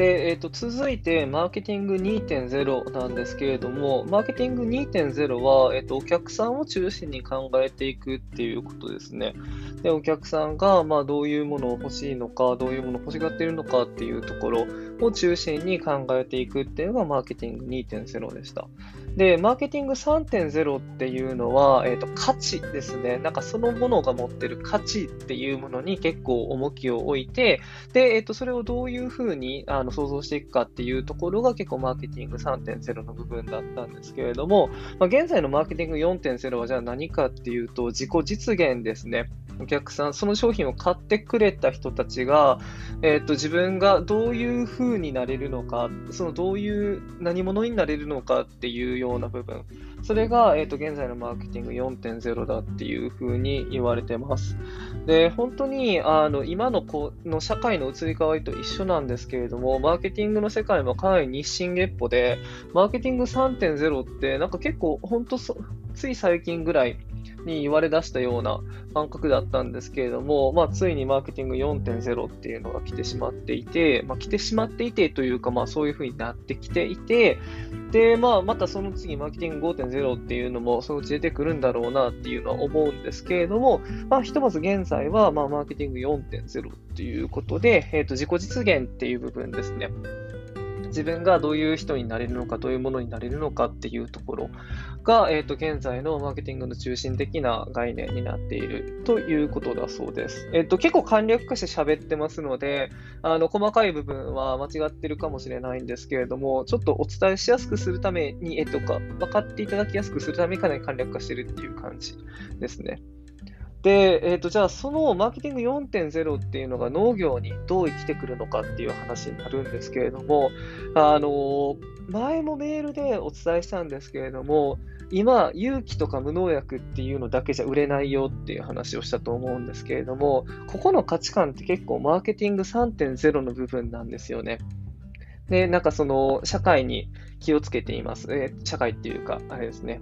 で、えーと、続いて、マーケティング2.0なんですけれども、マーケティング2.0は、えーと、お客さんを中心に考えていくっていうことですね。で、お客さんが、まあ、どういうものを欲しいのか、どういうものを欲しがっているのかっていうところを中心に考えていくっていうのがマーケティング2.0でした。で、マーケティング3.0っていうのは、え、ー、と、価値ですね。なんかそのものが持ってる価値っていうものに結構重きを置いて、で、え、ー、と、それをどういうふうにあの想像していくかっていうところが結構マーケティング3.0の部分だったんですけれども、まあ、現在のマーケティング4.0はじゃあ何かっていうと、自己実現ですね。お客さん、その商品を買ってくれた人たちが、え、ー、と、自分がどういう風になれるのか、そのどういう何者になれるのかっていうような部分、それが、えっ、ー、と、現在のマーケティング4.0だっていう風に言われてます。で、本当に、あの、今のこの社会の移り変わりと一緒なんですけれども、マーケティングの世界もかなり日進月歩で、マーケティング3.0って、なんか結構、本当つい最近ぐらい、に言われ出したような感覚だったんですけれども、まあ、ついにマーケティング4.0っていうのが来てしまっていて、まあ、来てしまっていてというか、まあ、そういうふうになってきていて、で、まあ、またその次、マーケティング5.0っていうのもそのうち出てくるんだろうなっていうのは思うんですけれども、まあ、ひとまず現在は、まあ、マーケティング4.0っていうことで、えっ、ー、と、自己実現っていう部分ですね。自分がどういう人になれるのか、どういうものになれるのかっていうところが、え、ー、と、現在のマーケティングの中心的な概念になっているということだそうです。え、ー、と、結構簡略化して喋ってますので、あの、細かい部分は間違ってるかもしれないんですけれども、ちょっとお伝えしやすくするために、えっ、とか、分かっていただきやすくするためにかなり簡略化してるっていう感じですね。で、えっ、ー、と、じゃあそのマーケティング4.0っていうのが農業にどう生きてくるのかっていう話になるんですけれども、あの、前もメールでお伝えしたんですけれども、今、有機とか無農薬っていうのだけじゃ売れないよっていう話をしたと思うんですけれども、ここの価値観って結構マーケティング3.0の部分なんですよね。で、なんかその社会に気をつけています。え社会っていうか、あれですね。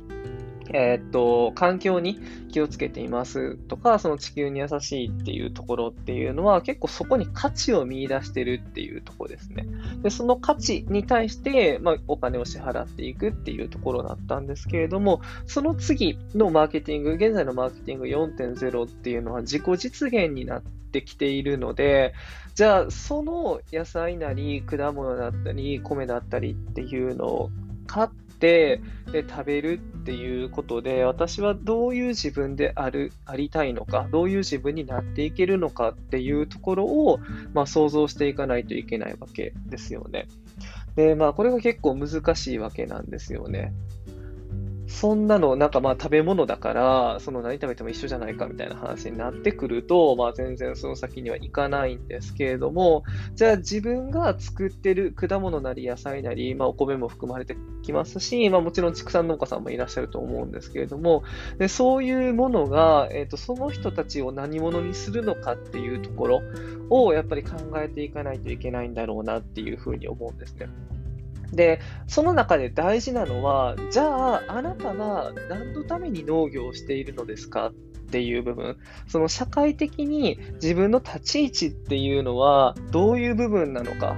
えー、っと、環境に気をつけていますとか、その地球に優しいっていうところっていうのは、結構そこに価値を見出してるっていうところですね。で、その価値に対して、まあ、お金を支払っていくっていうところだったんですけれども、その次のマーケティング、現在のマーケティング4.0っていうのは自己実現になってきているので、じゃあ、その野菜なり、果物だったり、米だったりっていうのを買って、で、食べるっていうことで、私はどういう自分である、ありたいのか、どういう自分になっていけるのかっていうところを、まあ、想像していかないといけないわけですよね。で、まあ、これが結構難しいわけなんですよね。そんなの、なんかまあ食べ物だから、その何食べても一緒じゃないかみたいな話になってくると、まあ全然その先にはいかないんですけれども、じゃあ自分が作ってる果物なり野菜なり、まあお米も含まれてきますし、まあもちろん畜産農家さんもいらっしゃると思うんですけれども、でそういうものが、えっ、ー、と、その人たちを何者にするのかっていうところをやっぱり考えていかないといけないんだろうなっていうふうに思うんですね。で、その中で大事なのは、じゃあ、あなたは何のために農業をしているのですかっていう部分、その社会的に自分の立ち位置っていうのはどういう部分なのか。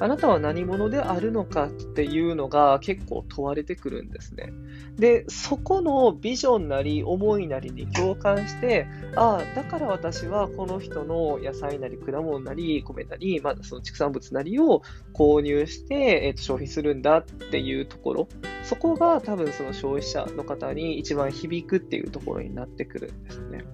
あなたは何者であるのかっていうのが結構問われてくるんですね。で、そこのビジョンなり思いなりに共感して、ああ、だから私はこの人の野菜なり果物なり米なり、まあ、その畜産物なりを購入して、えー、と消費するんだっていうところ、そこが多分その消費者の方に一番響くっていうところになってくるんですね。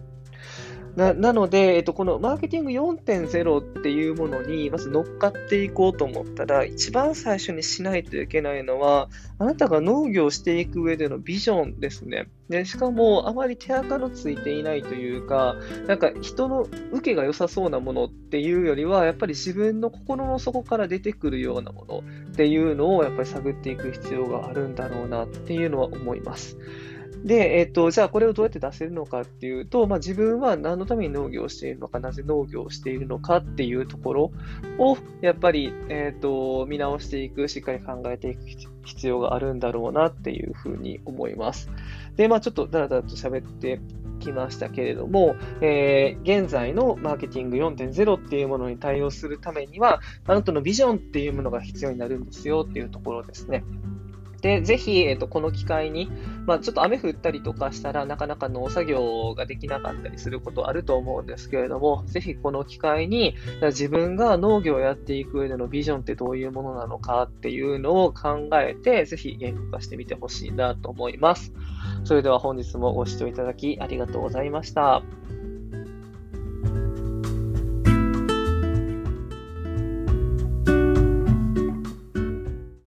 ななので、えっと、このマーケティング4.0っていうものにまず乗っかっていこうと思ったら、一番最初にしないといけないのは、あなたが農業していく上でのビジョンですね。でしかも、あまり手垢のついていないというか、なんか人の受けが良さそうなものっていうよりは、やっぱり自分の心の底から出てくるようなものっていうのをやっぱり探っていく必要があるんだろうなっていうのは思います。で、えっ、と、じゃあこれをどうやって出せるのかっていうと、まあ、自分は何のために農業をしているのか、なぜ農業をしているのかっていうところを、やっぱり、えっ、と、見直していく、しっかり考えていく必要があるんだろうなっていうふうに思います。で、まあちょっとだらだらと喋ってきましたけれども、えー、現在のマーケティング4.0っていうものに対応するためには、あなたのビジョンっていうものが必要になるんですよっていうところですね。で、ぜひ、えっ、と、この機会に、まあ、ちょっと雨降ったりとかしたらなかなか農作業ができなかったりすることあると思うんですけれども、ぜひこの機会に自分が農業をやっていく上でのビジョンってどういうものなのかっていうのを考えて、ぜひ言語化してみてほしいなと思います。それでは本日もご視聴いただきありがとうございました。